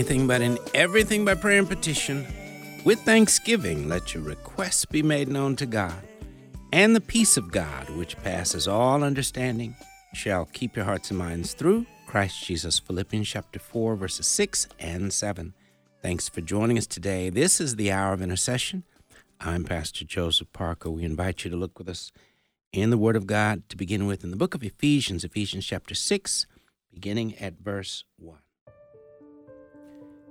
Anything, but in everything by prayer and petition, with thanksgiving, let your requests be made known to God. And the peace of God, which passes all understanding, shall keep your hearts and minds through Christ Jesus. Philippians chapter 4, verses 6 and 7. Thanks for joining us today. This is the hour of intercession. I'm Pastor Joseph Parker. We invite you to look with us in the Word of God to begin with in the book of Ephesians, Ephesians chapter 6, beginning at verse 1.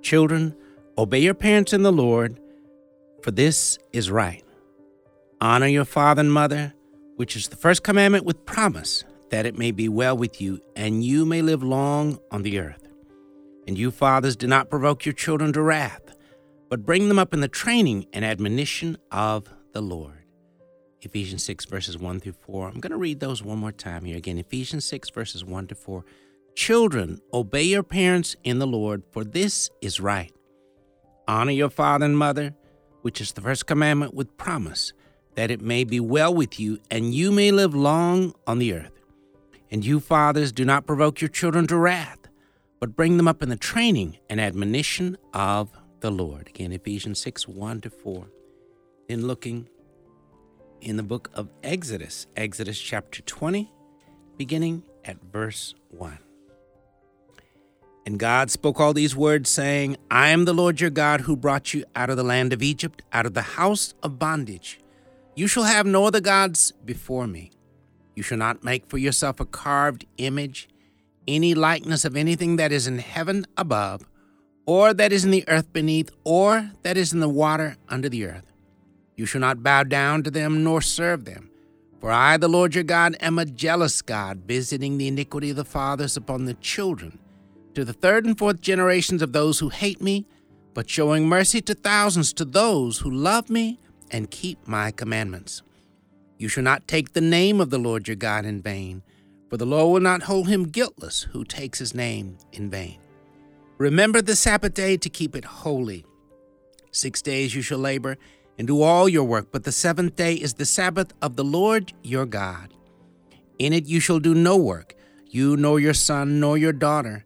Children, obey your parents in the Lord, for this is right. Honor your father and mother, which is the first commandment with promise, that it may be well with you and you may live long on the earth. And you, fathers, do not provoke your children to wrath, but bring them up in the training and admonition of the Lord. Ephesians 6, verses 1 through 4. I'm going to read those one more time here again. Ephesians 6, verses 1 to 4. Children, obey your parents in the Lord, for this is right. Honor your father and mother, which is the first commandment with promise, that it may be well with you and you may live long on the earth. And you, fathers, do not provoke your children to wrath, but bring them up in the training and admonition of the Lord. Again, Ephesians 6 1 to 4. Then looking in the book of Exodus, Exodus chapter 20, beginning at verse 1. And God spoke all these words, saying, I am the Lord your God who brought you out of the land of Egypt, out of the house of bondage. You shall have no other gods before me. You shall not make for yourself a carved image, any likeness of anything that is in heaven above, or that is in the earth beneath, or that is in the water under the earth. You shall not bow down to them nor serve them. For I, the Lord your God, am a jealous God, visiting the iniquity of the fathers upon the children to the third and fourth generations of those who hate me, but showing mercy to thousands to those who love me and keep my commandments. You shall not take the name of the Lord your God in vain, for the Lord will not hold him guiltless who takes his name in vain. Remember the Sabbath day to keep it holy. Six days you shall labor and do all your work, but the seventh day is the Sabbath of the Lord your God. In it you shall do no work, you nor your son nor your daughter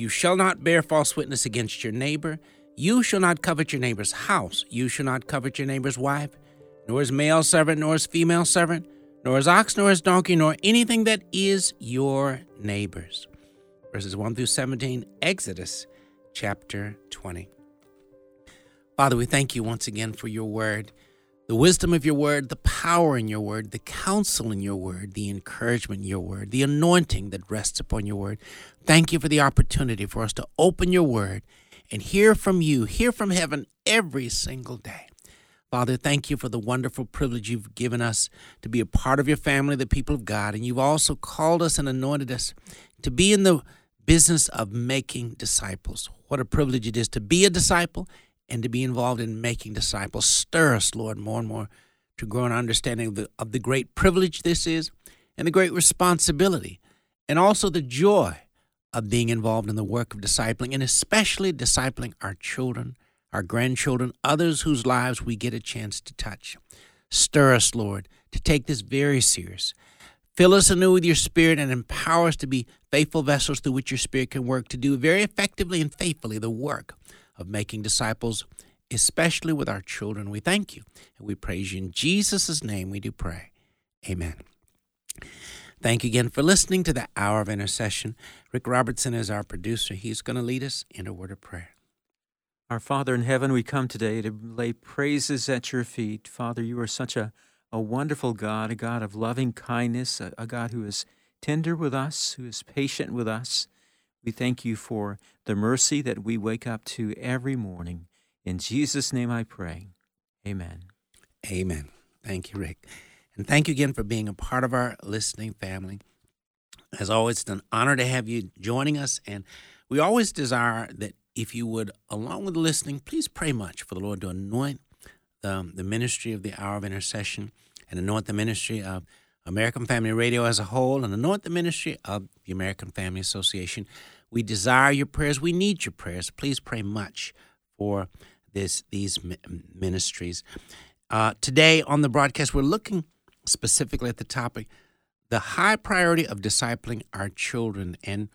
You shall not bear false witness against your neighbor. You shall not covet your neighbor's house. You shall not covet your neighbor's wife, nor his male servant, nor his female servant, nor his ox, nor his donkey, nor anything that is your neighbor's. Verses 1 through 17, Exodus chapter 20. Father, we thank you once again for your word the wisdom of your word, the power in your word, the counsel in your word, the encouragement in your word, the anointing that rests upon your word. Thank you for the opportunity for us to open your word and hear from you, hear from heaven every single day. Father, thank you for the wonderful privilege you've given us to be a part of your family, the people of God. And you've also called us and anointed us to be in the business of making disciples. What a privilege it is to be a disciple and to be involved in making disciples. Stir us, Lord, more and more to grow an understanding of the, of the great privilege this is and the great responsibility and also the joy of being involved in the work of discipling and especially discipling our children, our grandchildren, others whose lives we get a chance to touch. Stir us, Lord, to take this very serious. Fill us anew with your Spirit and empower us to be faithful vessels through which your Spirit can work to do very effectively and faithfully the work of making disciples, especially with our children. We thank you and we praise you. In Jesus' name we do pray. Amen. Thank you again for listening to the Hour of Intercession. Rick Robertson is our producer. He's going to lead us in a word of prayer. Our Father in heaven, we come today to lay praises at your feet. Father, you are such a, a wonderful God, a God of loving kindness, a, a God who is tender with us, who is patient with us. We thank you for the mercy that we wake up to every morning. In Jesus' name I pray. Amen. Amen. Thank you, Rick. And thank you again for being a part of our listening family. As always, it's an honor to have you joining us. And we always desire that if you would, along with listening, please pray much for the Lord to anoint the, the ministry of the hour of intercession and anoint the ministry of American Family Radio as a whole and anoint the ministry of the American Family Association. We desire your prayers. We need your prayers. Please pray much for this these ministries. Uh, today on the broadcast, we're looking specifically at the topic the high priority of discipling our children. And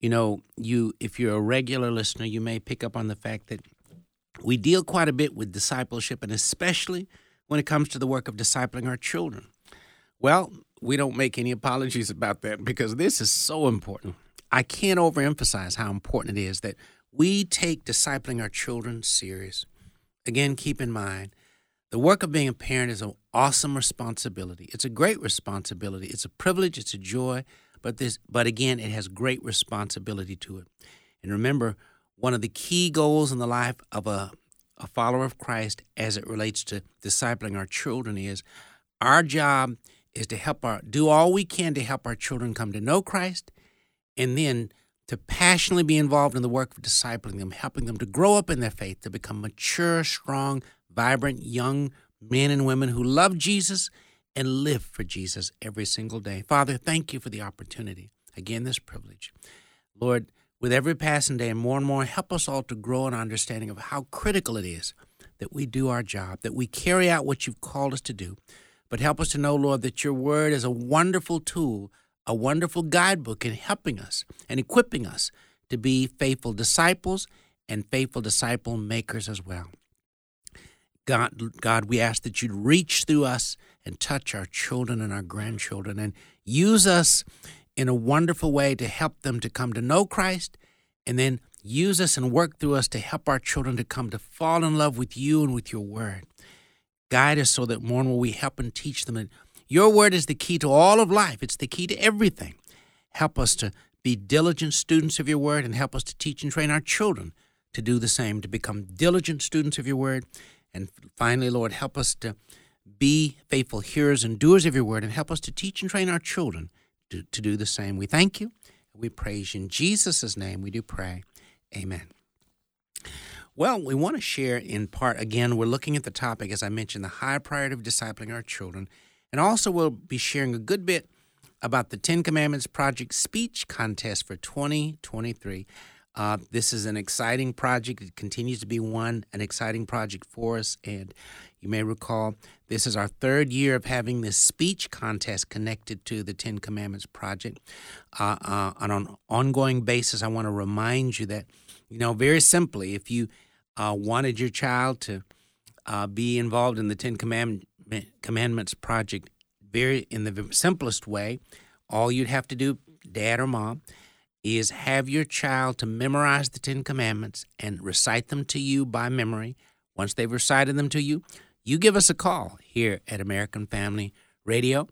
you know, you if you're a regular listener, you may pick up on the fact that we deal quite a bit with discipleship, and especially when it comes to the work of discipling our children. Well, we don't make any apologies about that because this is so important. I can't overemphasize how important it is that we take discipling our children serious. Again, keep in mind, the work of being a parent is an awesome responsibility. It's a great responsibility. It's a privilege, it's a joy, but this but again, it has great responsibility to it. And remember, one of the key goals in the life of a, a follower of Christ as it relates to discipling our children is our job is to help our do all we can to help our children come to know Christ and then to passionately be involved in the work of discipling them, helping them to grow up in their faith, to become mature, strong, vibrant young men and women who love Jesus and live for Jesus every single day. Father, thank you for the opportunity. Again, this privilege. Lord, with every passing day and more and more, help us all to grow in understanding of how critical it is that we do our job, that we carry out what you've called us to do. But help us to know, Lord, that your word is a wonderful tool, a wonderful guidebook in helping us and equipping us to be faithful disciples and faithful disciple makers as well. God, God, we ask that you'd reach through us and touch our children and our grandchildren and use us in a wonderful way to help them to come to know Christ and then use us and work through us to help our children to come to fall in love with you and with your word. Guide us so that more and more we help and teach them. And your word is the key to all of life, it's the key to everything. Help us to be diligent students of your word and help us to teach and train our children to do the same, to become diligent students of your word. And finally, Lord, help us to be faithful hearers and doers of your word and help us to teach and train our children to, to do the same. We thank you. We praise you. In Jesus' name, we do pray. Amen. Well, we want to share in part, again, we're looking at the topic, as I mentioned, the high priority of discipling our children. And also, we'll be sharing a good bit about the Ten Commandments Project Speech Contest for 2023. Uh, this is an exciting project. It continues to be one, an exciting project for us. And you may recall this is our third year of having this speech contest connected to the Ten Commandments Project. Uh, uh, on an ongoing basis, I want to remind you that, you know, very simply, if you uh, wanted your child to uh, be involved in the Ten Command- Commandments Project, very in the simplest way, all you'd have to do, dad or mom, is have your child to memorize the Ten Commandments and recite them to you by memory. Once they've recited them to you, you give us a call here at American Family Radio.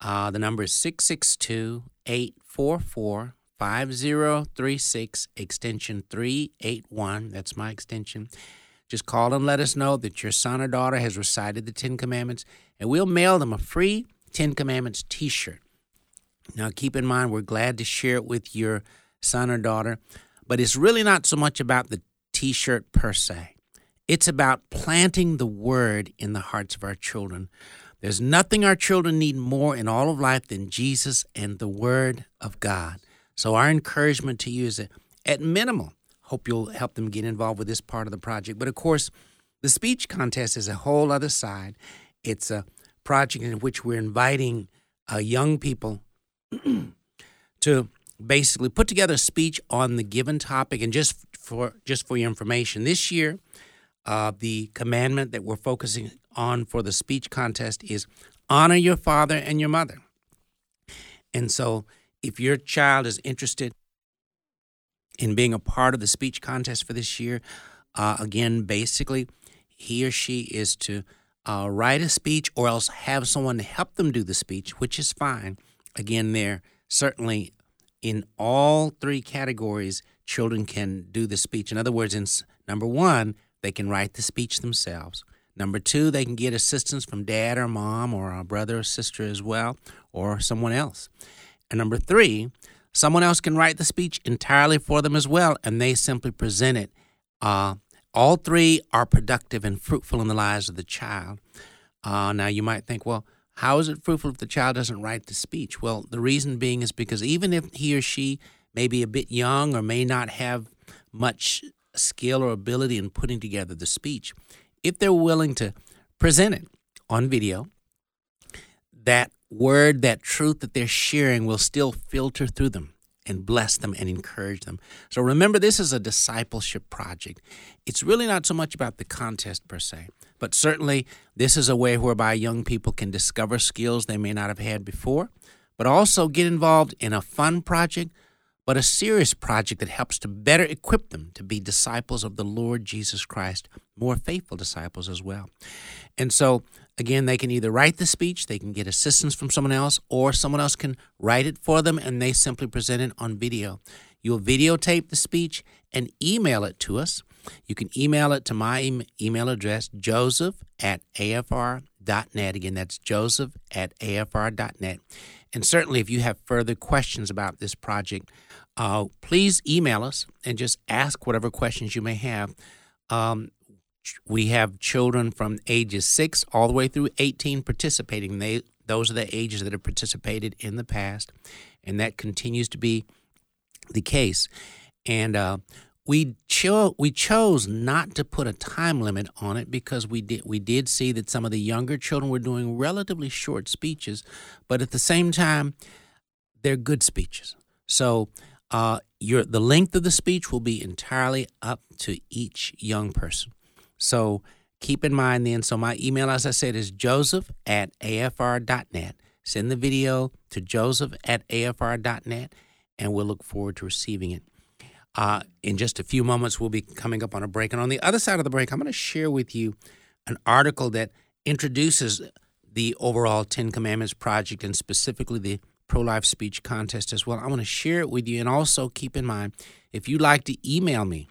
Uh, the number is 662 844 5036, extension 381. That's my extension. Just call and let us know that your son or daughter has recited the Ten Commandments, and we'll mail them a free Ten Commandments t shirt. Now, keep in mind, we're glad to share it with your son or daughter, but it's really not so much about the t shirt per se. It's about planting the word in the hearts of our children. There's nothing our children need more in all of life than Jesus and the Word of God. So, our encouragement to you is that, at minimum, hope you'll help them get involved with this part of the project. But of course, the speech contest is a whole other side. It's a project in which we're inviting uh, young people to basically put together a speech on the given topic. And just for just for your information, this year uh, the commandment that we're focusing on for the speech contest is honor your father and your mother. And so, if your child is interested in being a part of the speech contest for this year, uh, again, basically, he or she is to uh, write a speech or else have someone help them do the speech, which is fine. Again, there certainly in all three categories, children can do the speech. In other words, in number one, they can write the speech themselves. Number two, they can get assistance from dad or mom or a brother or sister as well, or someone else. And number three, someone else can write the speech entirely for them as well, and they simply present it Uh, all three are productive and fruitful in the lives of the child. Uh, now, you might think, well, how is it fruitful if the child doesn't write the speech? Well, the reason being is because even if he or she may be a bit young or may not have much skill or ability in putting together the speech, if they're willing to present it on video, that word, that truth that they're sharing will still filter through them and bless them and encourage them. So remember, this is a discipleship project. It's really not so much about the contest per se, but certainly this is a way whereby young people can discover skills they may not have had before, but also get involved in a fun project but a serious project that helps to better equip them to be disciples of the Lord Jesus Christ, more faithful disciples as well. And so, again, they can either write the speech, they can get assistance from someone else, or someone else can write it for them and they simply present it on video. You'll videotape the speech and email it to us. You can email it to my email address, joseph at afr.net. Again, that's joseph at afr.net. And certainly, if you have further questions about this project, uh, please email us and just ask whatever questions you may have. Um, we have children from ages 6 all the way through 18 participating. They, those are the ages that have participated in the past, and that continues to be the case. And uh, we cho- we chose not to put a time limit on it because we did we did see that some of the younger children were doing relatively short speeches, but at the same time, they're good speeches. So uh, your the length of the speech will be entirely up to each young person. So keep in mind then. So my email, as I said, is joseph at afr.net. Send the video to joseph at afr.net, and we'll look forward to receiving it. Uh, in just a few moments, we'll be coming up on a break. And on the other side of the break, I'm going to share with you an article that introduces the overall Ten Commandments project and specifically the pro life speech contest as well. I want to share it with you. And also keep in mind, if you'd like to email me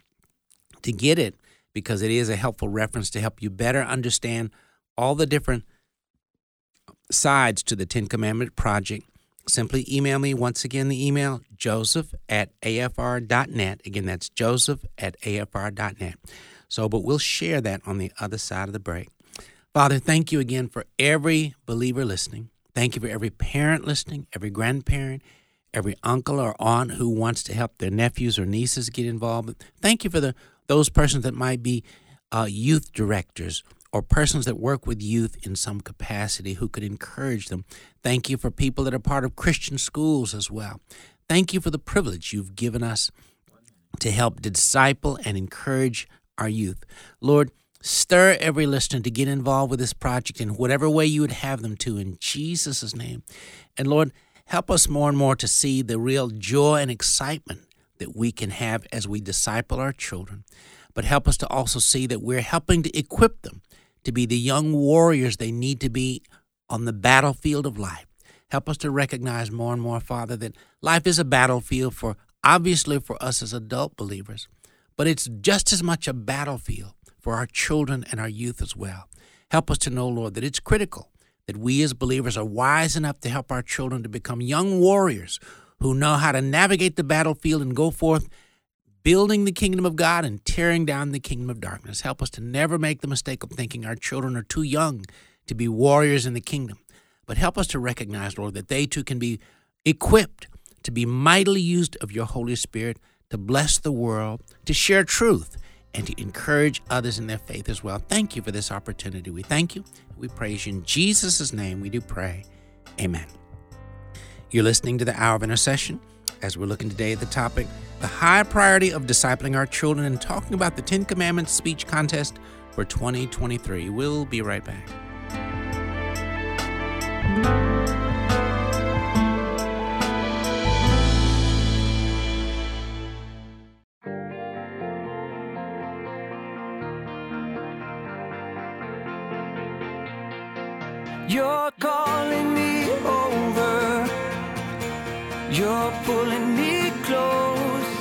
to get it, because it is a helpful reference to help you better understand all the different sides to the Ten Commandment Project, simply email me once again the email joseph at afr.net. Again, that's joseph at afr.net. So, but we'll share that on the other side of the break. Father, thank you again for every believer listening. Thank you for every parent listening, every grandparent, every uncle or aunt who wants to help their nephews or nieces get involved. Thank you for the those persons that might be uh, youth directors or persons that work with youth in some capacity who could encourage them. Thank you for people that are part of Christian schools as well. Thank you for the privilege you've given us to help disciple and encourage our youth. Lord, Stir every listener to get involved with this project in whatever way you would have them to in Jesus' name. And Lord, help us more and more to see the real joy and excitement that we can have as we disciple our children. But help us to also see that we're helping to equip them to be the young warriors they need to be on the battlefield of life. Help us to recognize more and more, Father, that life is a battlefield for obviously for us as adult believers, but it's just as much a battlefield for our children and our youth as well. Help us to know, Lord, that it's critical that we as believers are wise enough to help our children to become young warriors who know how to navigate the battlefield and go forth building the kingdom of God and tearing down the kingdom of darkness. Help us to never make the mistake of thinking our children are too young to be warriors in the kingdom. But help us to recognize, Lord, that they too can be equipped to be mightily used of your Holy Spirit to bless the world, to share truth, and to encourage others in their faith as well. Thank you for this opportunity. We thank you. We praise you. In Jesus' name, we do pray. Amen. You're listening to the Hour of Intercession as we're looking today at the topic the high priority of discipling our children and talking about the Ten Commandments speech contest for 2023. We'll be right back. You're calling me. You're pulling me close.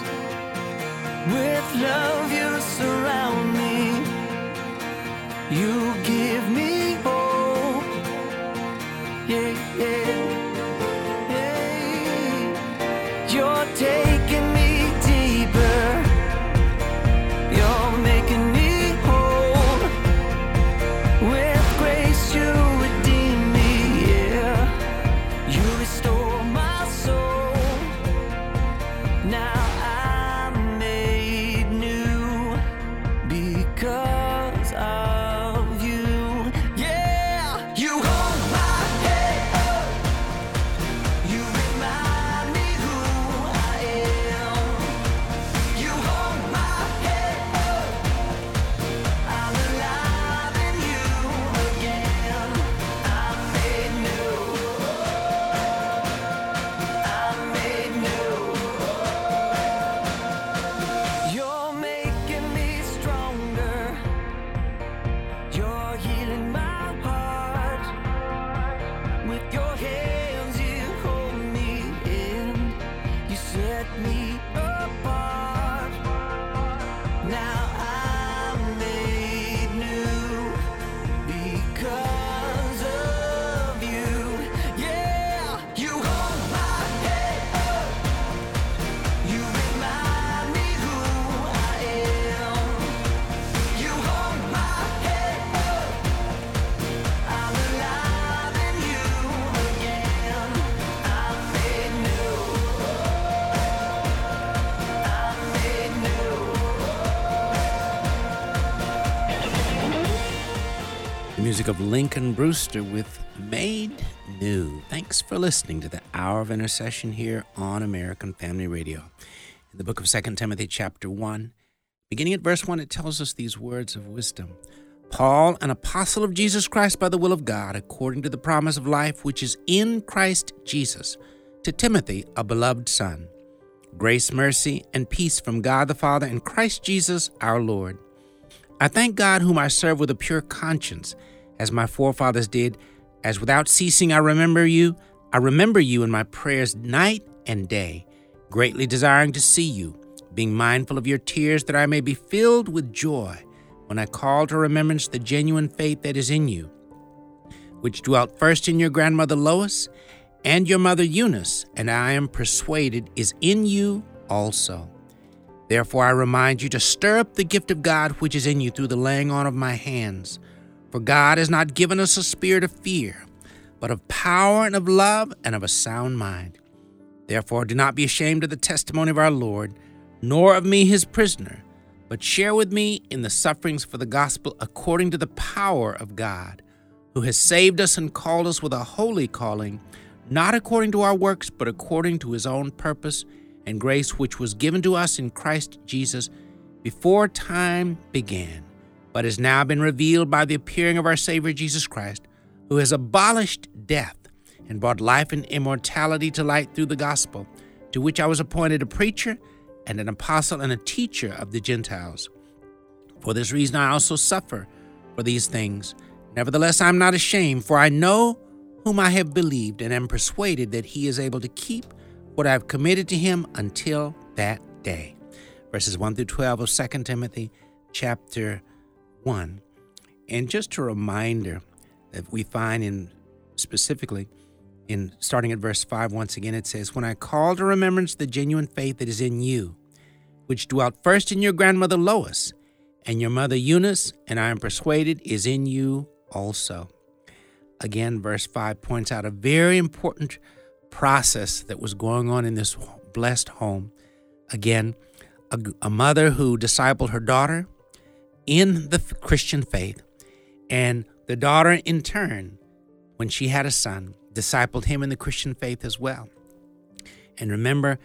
With love, you surround me. You of Lincoln Brewster with Made New. Thanks for listening to the Hour of Intercession here on American Family Radio. In the book of 2 Timothy, chapter 1, beginning at verse 1, it tells us these words of wisdom Paul, an apostle of Jesus Christ by the will of God, according to the promise of life which is in Christ Jesus, to Timothy, a beloved son. Grace, mercy, and peace from God the Father and Christ Jesus our Lord. I thank God, whom I serve with a pure conscience, as my forefathers did, as without ceasing I remember you. I remember you in my prayers night and day, greatly desiring to see you, being mindful of your tears, that I may be filled with joy when I call to remembrance the genuine faith that is in you, which dwelt first in your grandmother Lois and your mother Eunice, and I am persuaded is in you also. Therefore, I remind you to stir up the gift of God which is in you through the laying on of my hands. For God has not given us a spirit of fear, but of power and of love and of a sound mind. Therefore, do not be ashamed of the testimony of our Lord, nor of me his prisoner, but share with me in the sufferings for the gospel according to the power of God, who has saved us and called us with a holy calling, not according to our works, but according to his own purpose and grace which was given to us in Christ Jesus before time began, but has now been revealed by the appearing of our Savior Jesus Christ, who has abolished death and brought life and immortality to light through the gospel, to which I was appointed a preacher and an apostle and a teacher of the Gentiles. For this reason I also suffer for these things. Nevertheless, I am not ashamed, for I know whom I have believed and am persuaded that he is able to keep what I have committed to him until that day. Verses 1 through 12 of 2 Timothy chapter 1. And just a reminder that we find in specifically in starting at verse 5 once again it says when i call to remembrance the genuine faith that is in you which dwelt first in your grandmother lois and your mother eunice and i am persuaded is in you also again verse 5 points out a very important process that was going on in this blessed home. Again, a, a mother who discipled her daughter in the Christian faith, and the daughter, in turn, when she had a son, discipled him in the Christian faith as well. And remember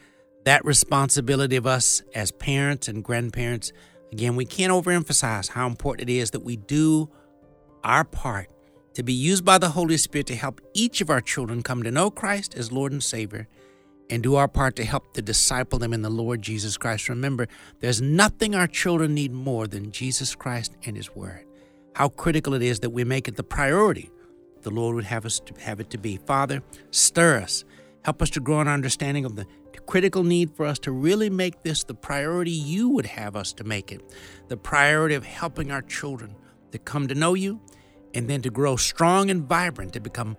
that responsibility of us as parents and grandparents. Again, we can't overemphasize how important it is that we do our part to be used by the Holy Spirit to help each of our children come to know Christ as Lord and Savior and do our part to help to disciple them in the Lord Jesus Christ. Remember, there's nothing our children need more than Jesus Christ and His Word. How critical it is that we make it the priority the Lord would have us to have it to be. Father, stir us. Help us to grow in understanding of the critical need for us to really make this the priority you would have us to make it. The priority of helping our children to come to know you and then to grow strong and vibrant, to become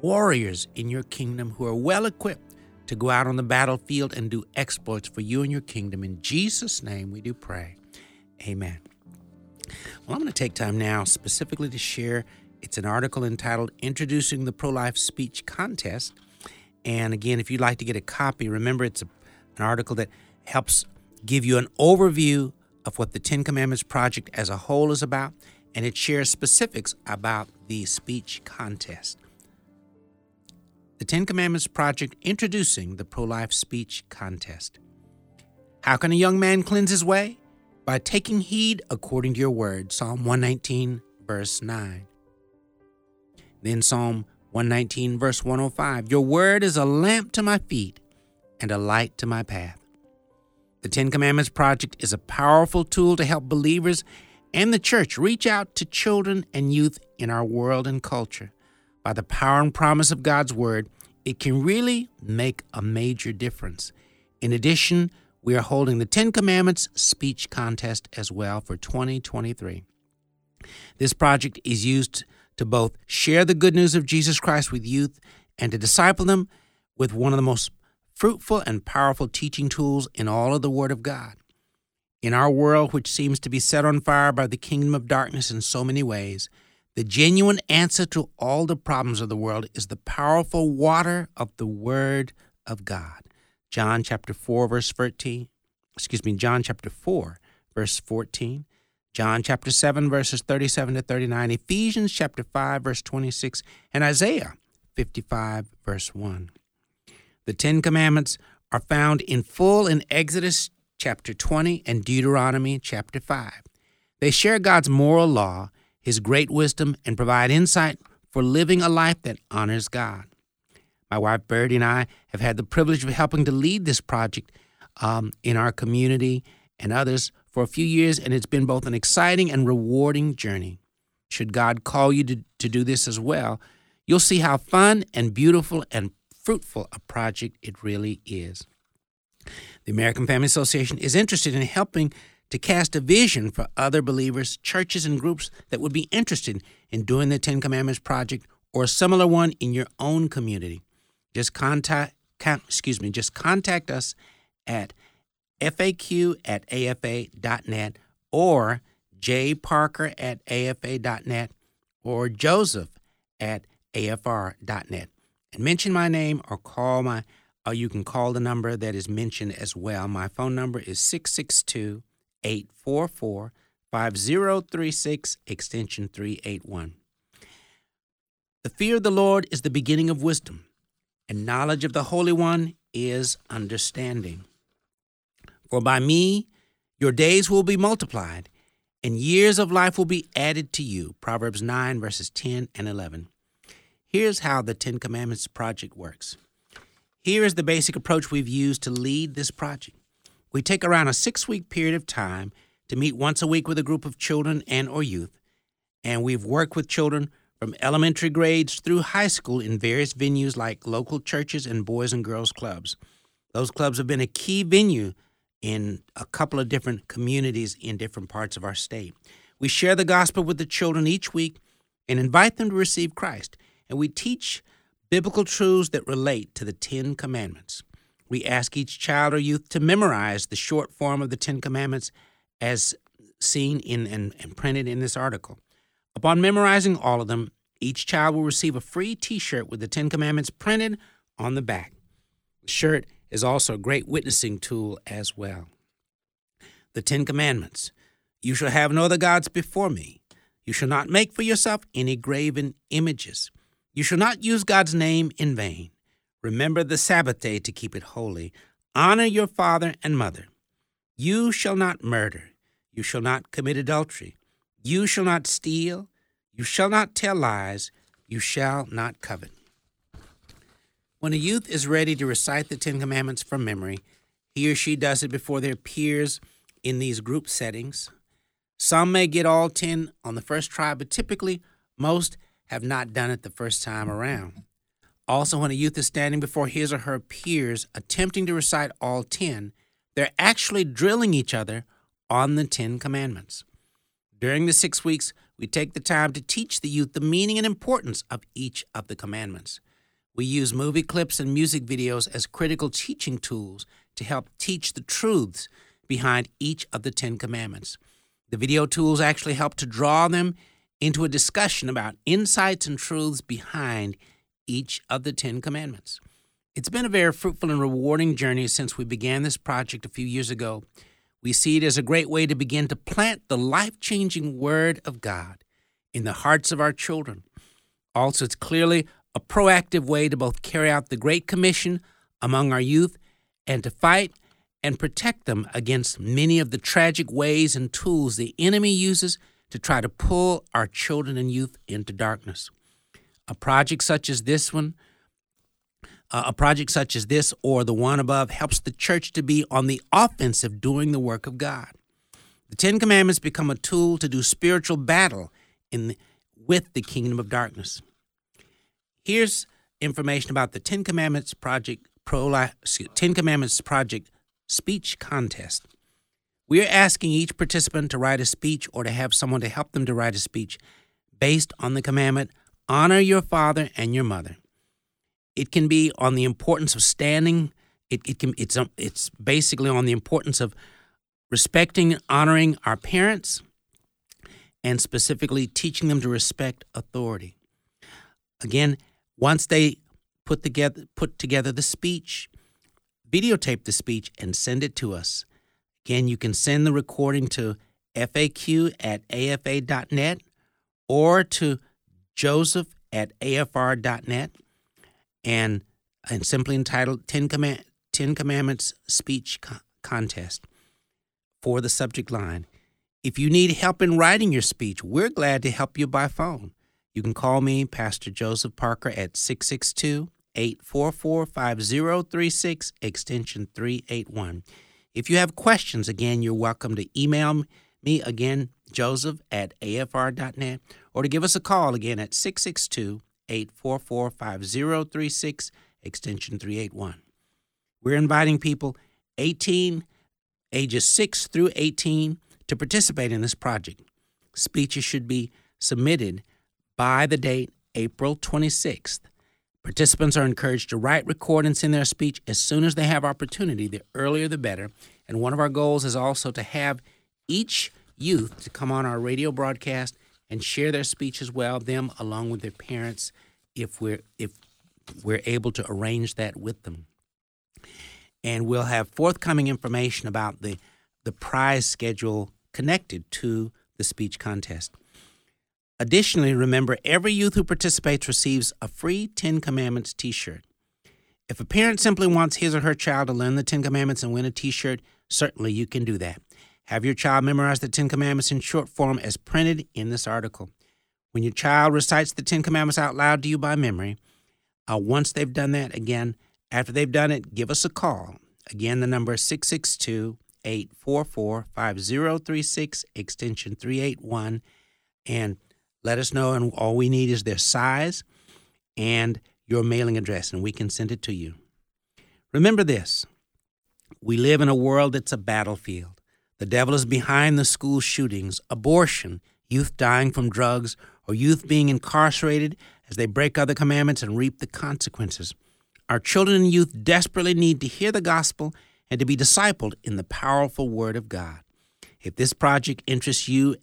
warriors in your kingdom who are well equipped to go out on the battlefield and do exploits for you and your kingdom. In Jesus' name we do pray. Amen. Well, I'm going to take time now specifically to share. It's an article entitled Introducing the Pro Life Speech Contest. And again, if you'd like to get a copy, remember it's a, an article that helps give you an overview of what the Ten Commandments Project as a whole is about and it shares specifics about the speech contest. The Ten Commandments Project introducing the pro life speech contest. How can a young man cleanse his way? By taking heed according to your word. Psalm 119, verse 9. Then Psalm 119, verse 105. Your word is a lamp to my feet and a light to my path. The Ten Commandments Project is a powerful tool to help believers and the church reach out to children and youth in our world and culture. By the power and promise of God's Word, it can really make a major difference. In addition, we are holding the Ten Commandments speech contest as well for 2023. This project is used to both share the good news of Jesus Christ with youth and to disciple them with one of the most fruitful and powerful teaching tools in all of the Word of God. In our world, which seems to be set on fire by the kingdom of darkness in so many ways, the genuine answer to all the problems of the world is the powerful water of the Word of God. John chapter 4, verse 13. Excuse me, John chapter 4, verse 14. John chapter 7, verses 37 to 39, Ephesians chapter 5, verse 26, and Isaiah 55, verse 1. The Ten Commandments are found in full in Exodus chapter 20 and Deuteronomy chapter 5. They share God's moral law, His great wisdom, and provide insight for living a life that honors God. My wife Birdie and I have had the privilege of helping to lead this project um, in our community and others for a few years, and it's been both an exciting and rewarding journey. Should God call you to, to do this as well, you'll see how fun and beautiful and fruitful a project it really is. The American Family Association is interested in helping to cast a vision for other believers, churches, and groups that would be interested in doing the Ten Commandments Project or a similar one in your own community. Just contact, excuse me, just contact us at faq at afa.net or jparker at afa.net or joseph at afr.net and mention my name or call my or you can call the number that is mentioned as well. My phone number is 662 844 5036, extension 381. The fear of the Lord is the beginning of wisdom, and knowledge of the Holy One is understanding. For by me your days will be multiplied, and years of life will be added to you. Proverbs 9, verses 10 and 11. Here's how the Ten Commandments Project works. Here is the basic approach we've used to lead this project. We take around a six week period of time to meet once a week with a group of children and or youth, and we've worked with children from elementary grades through high school in various venues like local churches and boys and girls clubs. Those clubs have been a key venue in a couple of different communities in different parts of our state. We share the gospel with the children each week and invite them to receive Christ, and we teach biblical truths that relate to the Ten Commandments. We ask each child or youth to memorize the short form of the Ten Commandments as seen in and, and printed in this article. Upon memorizing all of them, each child will receive a free t shirt with the Ten Commandments printed on the back. The shirt is also a great witnessing tool as well. The Ten Commandments You shall have no other gods before me. You shall not make for yourself any graven images. You shall not use God's name in vain. Remember the Sabbath day to keep it holy. Honor your father and mother. You shall not murder. You shall not commit adultery. You shall not steal. You shall not tell lies. You shall not covet. When a youth is ready to recite the Ten Commandments from memory, he or she does it before their peers in these group settings. Some may get all ten on the first try, but typically most have not done it the first time around. Also, when a youth is standing before his or her peers attempting to recite all 10, they're actually drilling each other on the Ten Commandments. During the six weeks, we take the time to teach the youth the meaning and importance of each of the commandments. We use movie clips and music videos as critical teaching tools to help teach the truths behind each of the Ten Commandments. The video tools actually help to draw them into a discussion about insights and truths behind each of the Ten Commandments. It's been a very fruitful and rewarding journey since we began this project a few years ago. We see it as a great way to begin to plant the life changing Word of God in the hearts of our children. Also, it's clearly a proactive way to both carry out the Great Commission among our youth and to fight and protect them against many of the tragic ways and tools the enemy uses to try to pull our children and youth into darkness. A project such as this one, uh, a project such as this or the one above helps the church to be on the offensive doing the work of God. The Ten Commandments become a tool to do spiritual battle in with the kingdom of darkness. Here's information about the Ten Commandments Project Pro Ten Commandments Project speech contest. We are asking each participant to write a speech or to have someone to help them to write a speech based on the commandment honor your father and your mother. It can be on the importance of standing. It, it can it's um, it's basically on the importance of respecting, and honoring our parents, and specifically teaching them to respect authority. Again, once they put together put together the speech, videotape the speech and send it to us. Again, you can send the recording to faq at afa.net or to joseph at afr.net and, and simply entitled 10, Command, 10 Commandments Speech Co- Contest for the subject line. If you need help in writing your speech, we're glad to help you by phone. You can call me, Pastor Joseph Parker, at 662 844 5036, extension 381. If you have questions, again, you're welcome to email me again, joseph at afr.net, or to give us a call again at 662 844 5036, extension 381. We're inviting people 18, ages 6 through 18 to participate in this project. Speeches should be submitted by the date April 26th. Participants are encouraged to write, record, and send their speech as soon as they have opportunity. The earlier, the better. And one of our goals is also to have each youth to come on our radio broadcast and share their speech as well, them along with their parents, if we're if we're able to arrange that with them. And we'll have forthcoming information about the the prize schedule connected to the speech contest. Additionally, remember every youth who participates receives a free Ten Commandments t shirt. If a parent simply wants his or her child to learn the Ten Commandments and win a t shirt, certainly you can do that. Have your child memorize the Ten Commandments in short form as printed in this article. When your child recites the Ten Commandments out loud to you by memory, uh, once they've done that, again, after they've done it, give us a call. Again, the number is 662 844 5036, extension 381. And let us know, and all we need is their size and your mailing address, and we can send it to you. Remember this we live in a world that's a battlefield. The devil is behind the school shootings, abortion, youth dying from drugs, or youth being incarcerated as they break other commandments and reap the consequences. Our children and youth desperately need to hear the gospel and to be discipled in the powerful Word of God. If this project interests you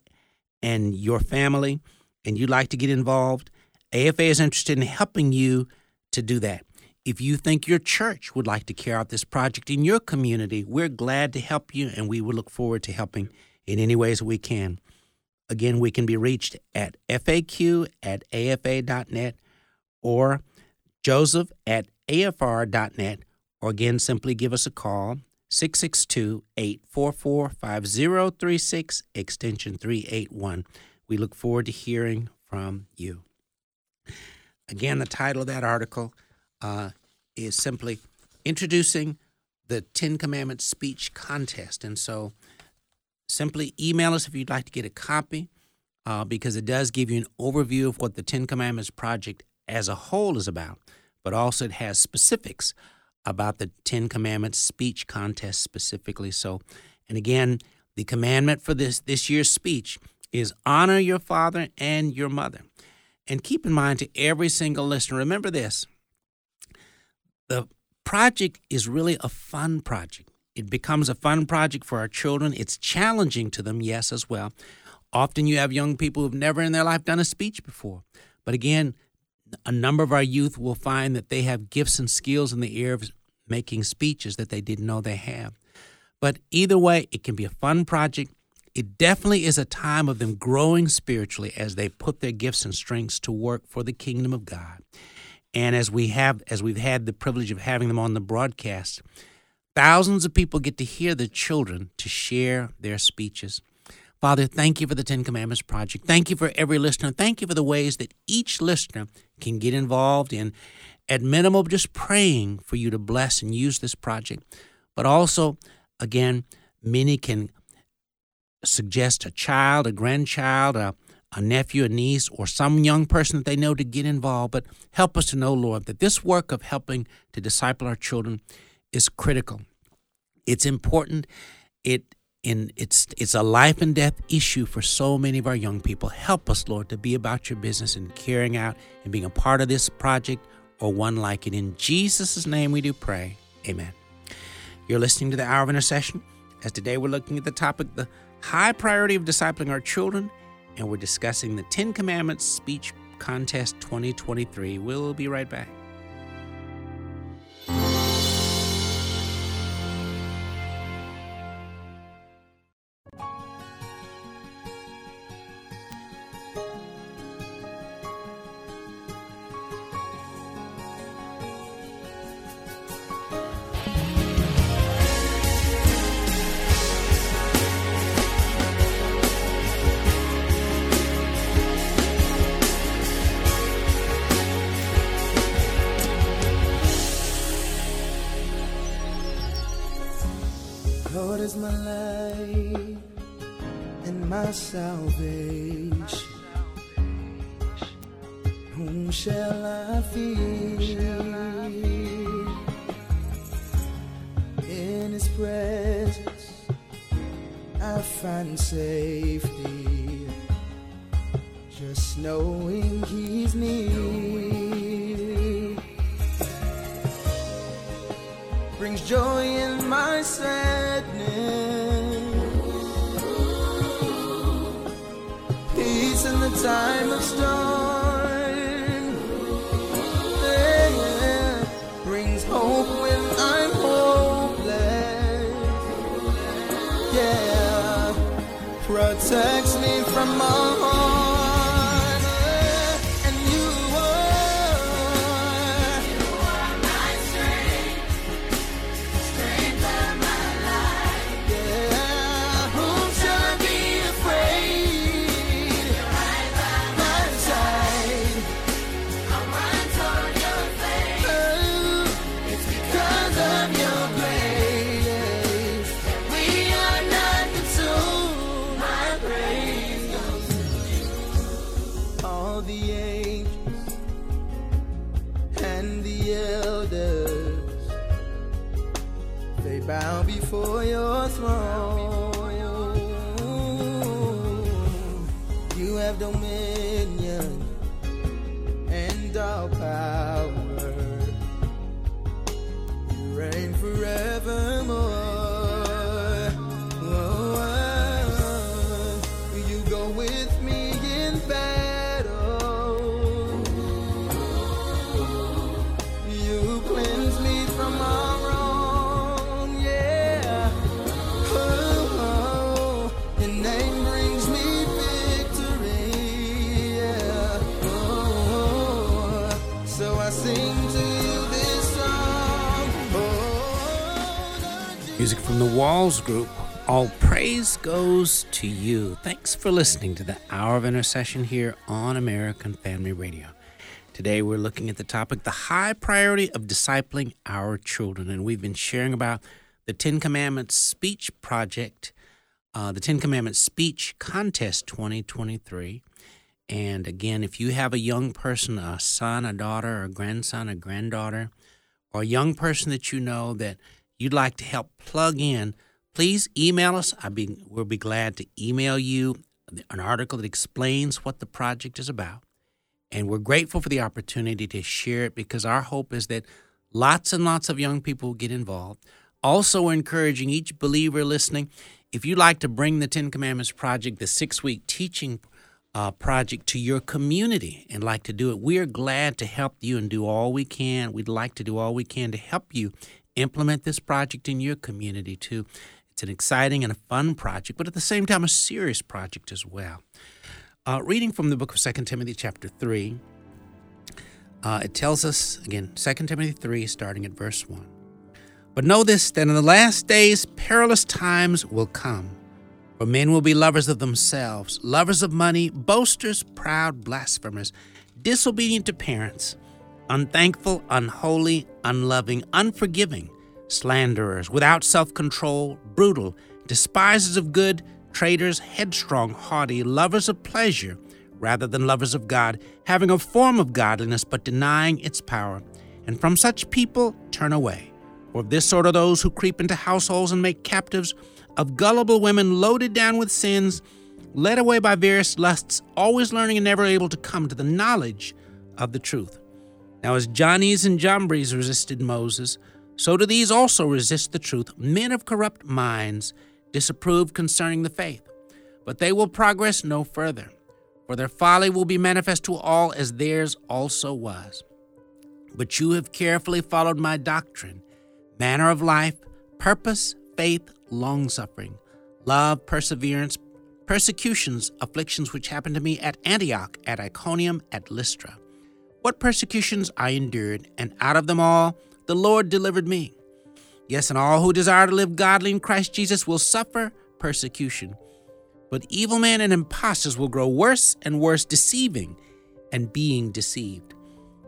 and your family, and you'd like to get involved, AFA is interested in helping you to do that. If you think your church would like to carry out this project in your community, we're glad to help you and we will look forward to helping in any ways we can. Again, we can be reached at faq at afa.net or joseph at afr.net, or again, simply give us a call 662 844 5036, extension 381. We look forward to hearing from you. Again, the title of that article uh, is simply Introducing the Ten Commandments Speech Contest. And so simply email us if you'd like to get a copy, uh, because it does give you an overview of what the Ten Commandments Project as a whole is about, but also it has specifics about the Ten Commandments Speech Contest specifically. So, and again, the commandment for this, this year's speech is honor your father and your mother. And keep in mind to every single listener, remember this the project is really a fun project. It becomes a fun project for our children. It's challenging to them, yes, as well. Often you have young people who've never in their life done a speech before. But again, a number of our youth will find that they have gifts and skills in the area of making speeches that they didn't know they have. But either way, it can be a fun project it definitely is a time of them growing spiritually as they put their gifts and strengths to work for the kingdom of God. And as we have as we've had the privilege of having them on the broadcast, thousands of people get to hear the children to share their speeches. Father, thank you for the Ten Commandments Project. Thank you for every listener. Thank you for the ways that each listener can get involved in, at minimum, just praying for you to bless and use this project. But also, again, many can suggest a child, a grandchild, a, a nephew, a niece, or some young person that they know to get involved. But help us to know, Lord, that this work of helping to disciple our children is critical. It's important. It in it's it's a life and death issue for so many of our young people. Help us, Lord, to be about your business and carrying out and being a part of this project or one like it. In Jesus' name we do pray. Amen. You're listening to the Hour of Intercession. As today we're looking at the topic, the high priority of discipling our children, and we're discussing the Ten Commandments Speech Contest 2023. We'll be right back. Protects me from all harm. From the Walls Group. All praise goes to you. Thanks for listening to the Hour of Intercession here on American Family Radio. Today we're looking at the topic the high priority of discipling our children. And we've been sharing about the Ten Commandments Speech Project, uh, the Ten Commandments Speech Contest 2023. And again, if you have a young person, a son, a daughter, a grandson, a granddaughter, or a young person that you know that you'd like to help plug in, please email us. I'd be, we'll be glad to email you an article that explains what the project is about. And we're grateful for the opportunity to share it because our hope is that lots and lots of young people will get involved. Also, we're encouraging each believer listening if you'd like to bring the Ten Commandments Project, the six week teaching uh, project, to your community and like to do it, we're glad to help you and do all we can. We'd like to do all we can to help you implement this project in your community too. It's an exciting and a fun project, but at the same time, a serious project as well. Uh, reading from the book of 2 Timothy, chapter 3, uh, it tells us, again, 2 Timothy 3, starting at verse 1. But know this, that in the last days perilous times will come. For men will be lovers of themselves, lovers of money, boasters, proud, blasphemers, disobedient to parents, unthankful, unholy, unloving, unforgiving, slanderers, without self control, brutal, despisers of good, traitors, headstrong, haughty, lovers of pleasure rather than lovers of God, having a form of godliness but denying its power. And from such people turn away. For of this sort are those who creep into households and make captives of gullible women loaded down with sins, led away by various lusts, always learning and never able to come to the knowledge of the truth. Now, as Jannes and Jambres resisted Moses, so do these also resist the truth, men of corrupt minds, disapprove concerning the faith. But they will progress no further, for their folly will be manifest to all as theirs also was. But you have carefully followed my doctrine, manner of life, purpose, faith, long suffering, love, perseverance, persecutions, afflictions which happened to me at Antioch, at Iconium, at Lystra. What persecutions I endured, and out of them all the Lord delivered me. Yes, and all who desire to live godly in Christ Jesus will suffer persecution. But evil men and impostors will grow worse and worse, deceiving and being deceived.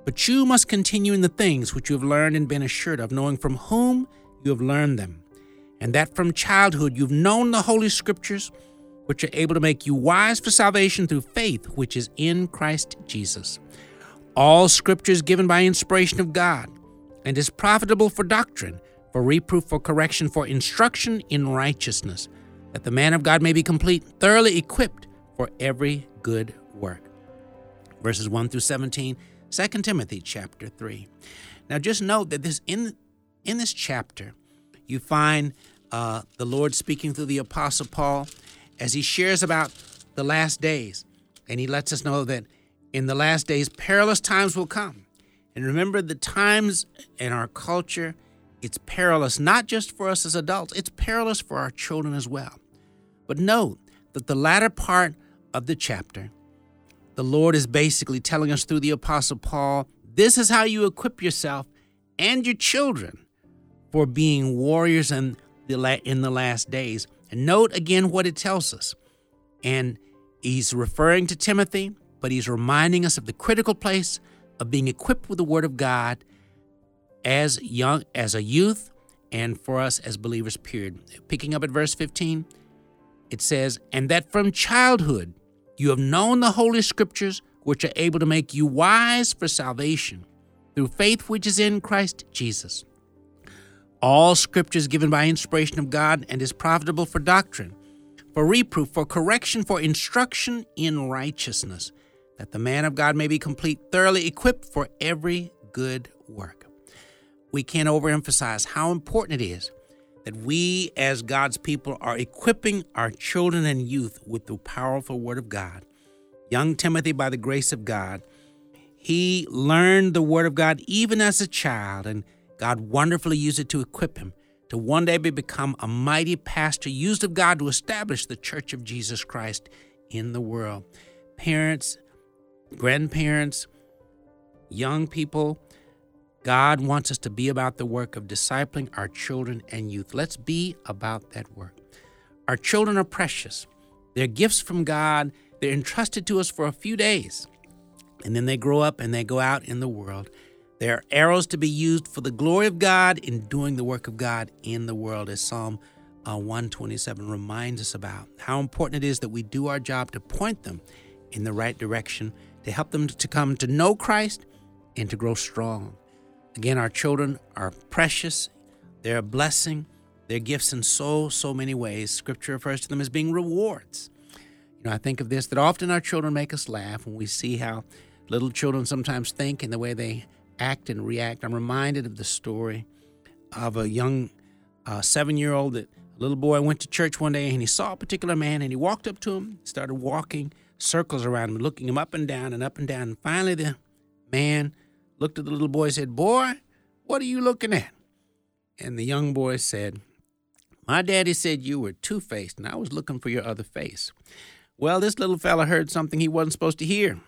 But you must continue in the things which you have learned and been assured of, knowing from whom you have learned them, and that from childhood you've known the Holy Scriptures, which are able to make you wise for salvation through faith, which is in Christ Jesus. All Scripture is given by inspiration of God and is profitable for doctrine, for reproof, for correction, for instruction in righteousness, that the man of God may be complete, thoroughly equipped for every good work. Verses 1 through 17, 2 Timothy chapter 3. Now just note that this in in this chapter, you find uh, the Lord speaking through the Apostle Paul as he shares about the last days. And he lets us know that in the last days, perilous times will come. And remember, the times in our culture, it's perilous not just for us as adults, it's perilous for our children as well. But note that the latter part of the chapter, the Lord is basically telling us through the Apostle Paul this is how you equip yourself and your children for being warriors in the, la- in the last days. And note again what it tells us. And he's referring to Timothy, but he's reminding us of the critical place of being equipped with the Word of God as young as a youth and for us as believers period. Picking up at verse 15 it says and that from childhood you have known the holy scriptures which are able to make you wise for salvation through faith which is in Christ Jesus. All scripture is given by inspiration of God and is profitable for doctrine, for reproof, for correction, for instruction in righteousness, that the man of God may be complete, thoroughly equipped for every good work. We can't overemphasize how important it is that we, as God's people, are equipping our children and youth with the powerful Word of God. Young Timothy, by the grace of God, he learned the Word of God even as a child, and God wonderfully used it to equip him to one day become a mighty pastor used of God to establish the church of Jesus Christ in the world. Parents, grandparents, young people, God wants us to be about the work of discipling our children and youth. Let's be about that work. Our children are precious. They're gifts from God. They're entrusted to us for a few days. And then they grow up and they go out in the world. They are arrows to be used for the glory of God in doing the work of God in the world, as Psalm uh, 127 reminds us about. How important it is that we do our job to point them in the right direction, to help them to come to know Christ and to grow strong. Again, our children are precious, they're a blessing, they're gifts in so, so many ways. Scripture refers to them as being rewards. You know, I think of this that often our children make us laugh when we see how little children sometimes think and the way they act and react. I'm reminded of the story of a young uh, seven year old that a little boy went to church one day and he saw a particular man and he walked up to him, started walking circles around him, looking him up and down and up and down. And finally, the man looked at the little boy and said, Boy, what are you looking at? And the young boy said, My daddy said you were two faced and I was looking for your other face. Well, this little fella heard something he wasn't supposed to hear.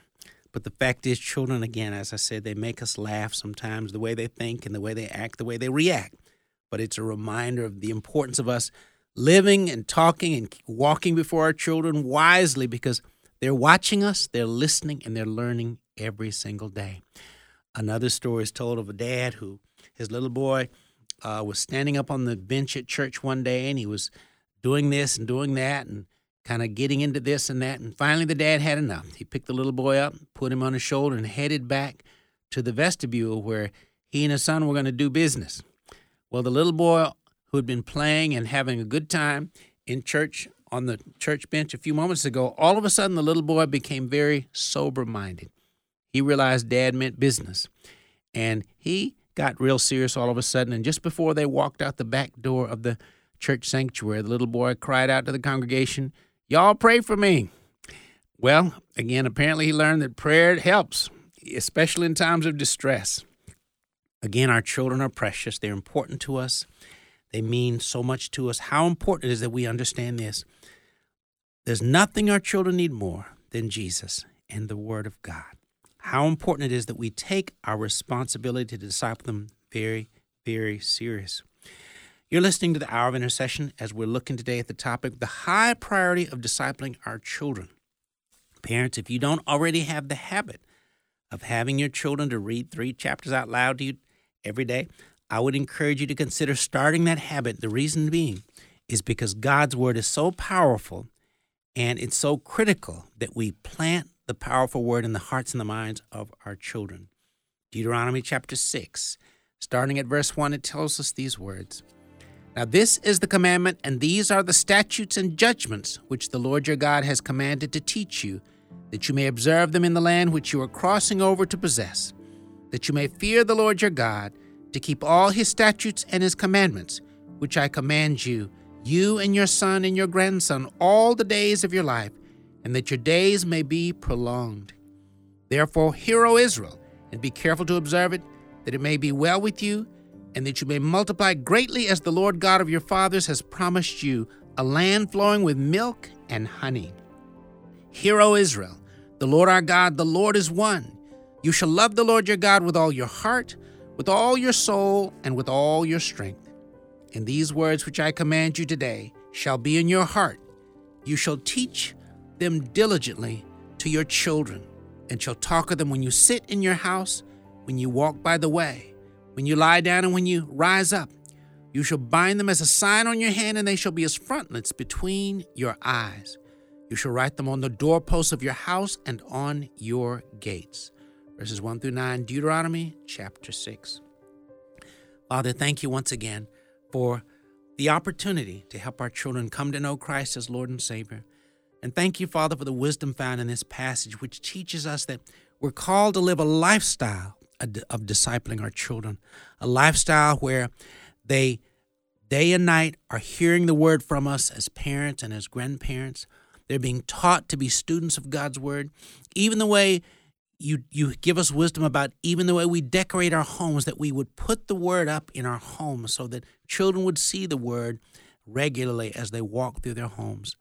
But the fact is, children, again, as I said, they make us laugh sometimes, the way they think and the way they act, the way they react. But it's a reminder of the importance of us living and talking and walking before our children wisely because they're watching us, they're listening, and they're learning every single day. Another story is told of a dad who, his little boy, uh, was standing up on the bench at church one day and he was doing this and doing that and kind of getting into this and that. And finally, the dad had enough. He picked the little boy up, put him on his shoulder, and headed back to the vestibule where he and his son were going to do business. Well, the little boy who had been playing and having a good time in church on the church bench a few moments ago, all of a sudden the little boy became very sober minded. He realized dad meant business. And he got real serious all of a sudden. And just before they walked out the back door of the church sanctuary, the little boy cried out to the congregation, Y'all pray for me. Well, again, apparently he learned that prayer helps, especially in times of distress. Again, our children are precious. They're important to us. They mean so much to us. How important it is that we understand this. There's nothing our children need more than Jesus and the Word of God. How important it is that we take our responsibility to disciple them very, very serious. You're listening to the Hour of Intercession as we're looking today at the topic the high priority of discipling our children. Parents, if you don't already have the habit of having your children to read three chapters out loud to you every day, I would encourage you to consider starting that habit. The reason being is because God's word is so powerful and it's so critical that we plant the powerful word in the hearts and the minds of our children. Deuteronomy chapter 6, starting at verse 1, it tells us these words Now this is the commandment, and these are the statutes and judgments which the Lord your God has commanded to teach you, that you may observe them in the land which you are crossing over to possess, that you may fear the Lord your God, to keep all his statutes and his commandments, which I command you, you and your son and your grandson, all the days of your life, and that your days may be prolonged. Therefore, hear, O Israel, and be careful to observe it, that it may be well with you, and that you may multiply greatly as the Lord God of your fathers has promised you, a land flowing with milk and honey. Hear, O Israel, the Lord our God, the Lord is one. You shall love the Lord your God with all your heart, with all your soul, and with all your strength. And these words which I command you today shall be in your heart. You shall teach them diligently to your children, and shall talk of them when you sit in your house, when you walk by the way, when you lie down, and when you rise up. You shall bind them as a sign on your hand, and they shall be as frontlets between your eyes. You shall write them on the doorposts of your house and on your gates. Verses 1 through 9, Deuteronomy chapter 6. Father, thank you once again for the opportunity to help our children come to know Christ as Lord and Savior. And thank you, Father, for the wisdom found in this passage, which teaches us that we're called to live a lifestyle of discipling our children, a lifestyle where they day and night are hearing the word from us as parents and as grandparents. They're being taught to be students of God's word, even the way you you give us wisdom about even the way we decorate our homes that we would put the word up in our homes so that children would see the word regularly as they walk through their homes.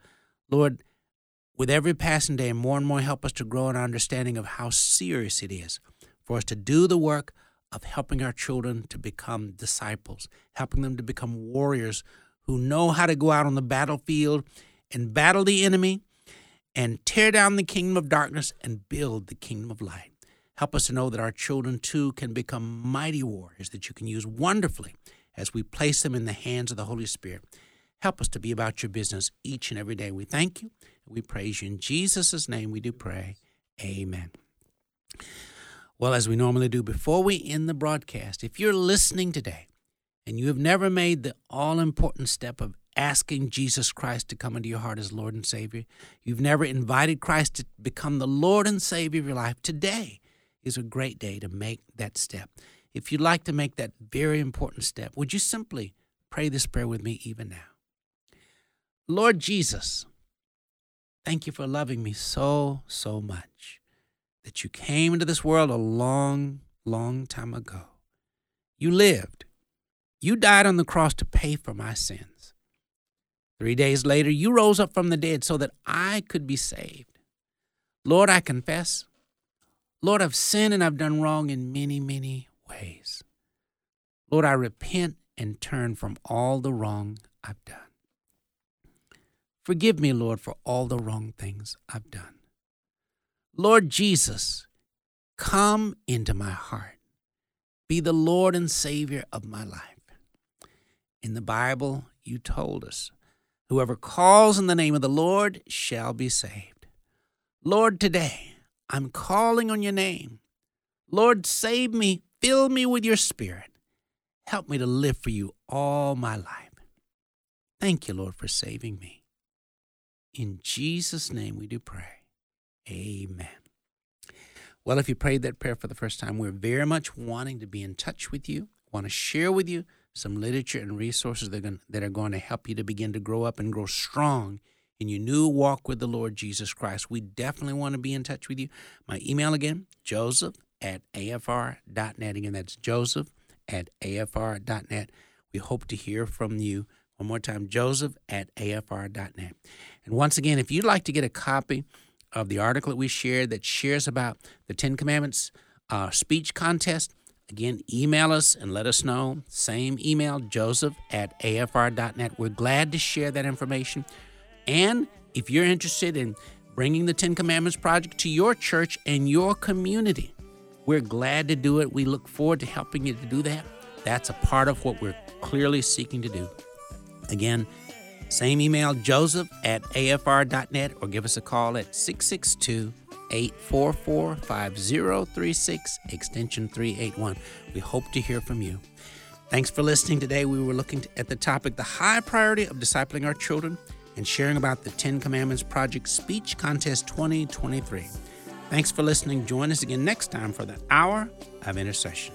Lord with every passing day more and more help us to grow in our understanding of how serious it is for us to do the work of helping our children to become disciples helping them to become warriors who know how to go out on the battlefield and battle the enemy and tear down the kingdom of darkness and build the kingdom of light. Help us to know that our children too can become mighty warriors that you can use wonderfully as we place them in the hands of the Holy Spirit. Help us to be about your business each and every day. We thank you. We praise you. In Jesus' name we do pray. Amen. Well, as we normally do, before we end the broadcast, if you're listening today and you have never made the all important step of asking Jesus Christ to come into your heart as Lord and Savior, you've never invited Christ to become the Lord and Savior of your life, today is a great day to make that step. If you'd like to make that very important step, would you simply pray this prayer with me even now? Lord Jesus, thank you for loving me so, so much that you came into this world a long, long time ago. You lived. You died on the cross to pay for my sins. Three days later, you rose up from the dead so that I could be saved. Lord, I confess. Lord, I've sinned and I've done wrong in many, many ways. Lord, I repent and turn from all the wrong I've done. Forgive me, Lord, for all the wrong things I've done. Lord Jesus, come into my heart. Be the Lord and Savior of my life. In the Bible, you told us Whoever calls in the name of the Lord shall be saved. Lord, today I'm calling on your name. Lord, save me, fill me with your spirit. Help me to live for you all my life. Thank you, Lord, for saving me. In Jesus' name we do pray. Amen. Well, if you prayed that prayer for the first time, we're very much wanting to be in touch with you, want to share with you some literature and resources that are, going, that are going to help you to begin to grow up and grow strong in your new walk with the Lord Jesus Christ. We definitely want to be in touch with you. My email again, joseph at afr.net. Again, that's joseph at afr.net. We hope to hear from you. One more time, joseph at afr.net. And once again, if you'd like to get a copy of the article that we shared that shares about the Ten Commandments uh, speech contest, Again, email us and let us know. Same email, joseph at afr.net. We're glad to share that information. And if you're interested in bringing the Ten Commandments Project to your church and your community, we're glad to do it. We look forward to helping you to do that. That's a part of what we're clearly seeking to do. Again, same email, joseph at afr.net, or give us a call at 662 844 5036, extension 381. We hope to hear from you. Thanks for listening today. We were looking at the topic, the high priority of discipling our children, and sharing about the Ten Commandments Project Speech Contest 2023. Thanks for listening. Join us again next time for the Hour of Intercession.